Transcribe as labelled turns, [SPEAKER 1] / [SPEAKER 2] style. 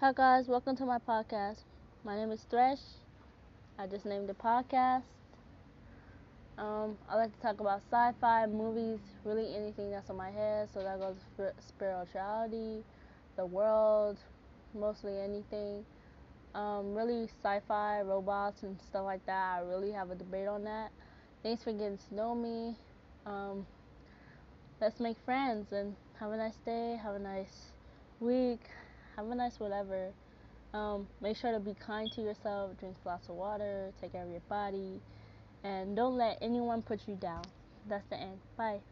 [SPEAKER 1] Hi guys, welcome to my podcast. My name is Thresh. I just named the podcast. Um, I like to talk about sci-fi movies, really anything that's on my head. So that goes spir- spirituality, the world, mostly anything. Um, really sci-fi, robots and stuff like that. I really have a debate on that. Thanks for getting to know me. Um, let's make friends and have a nice day. Have a nice week. Have a nice whatever. Um, make sure to be kind to yourself. Drink lots of water. Take care of your body. And don't let anyone put you down. That's the end. Bye.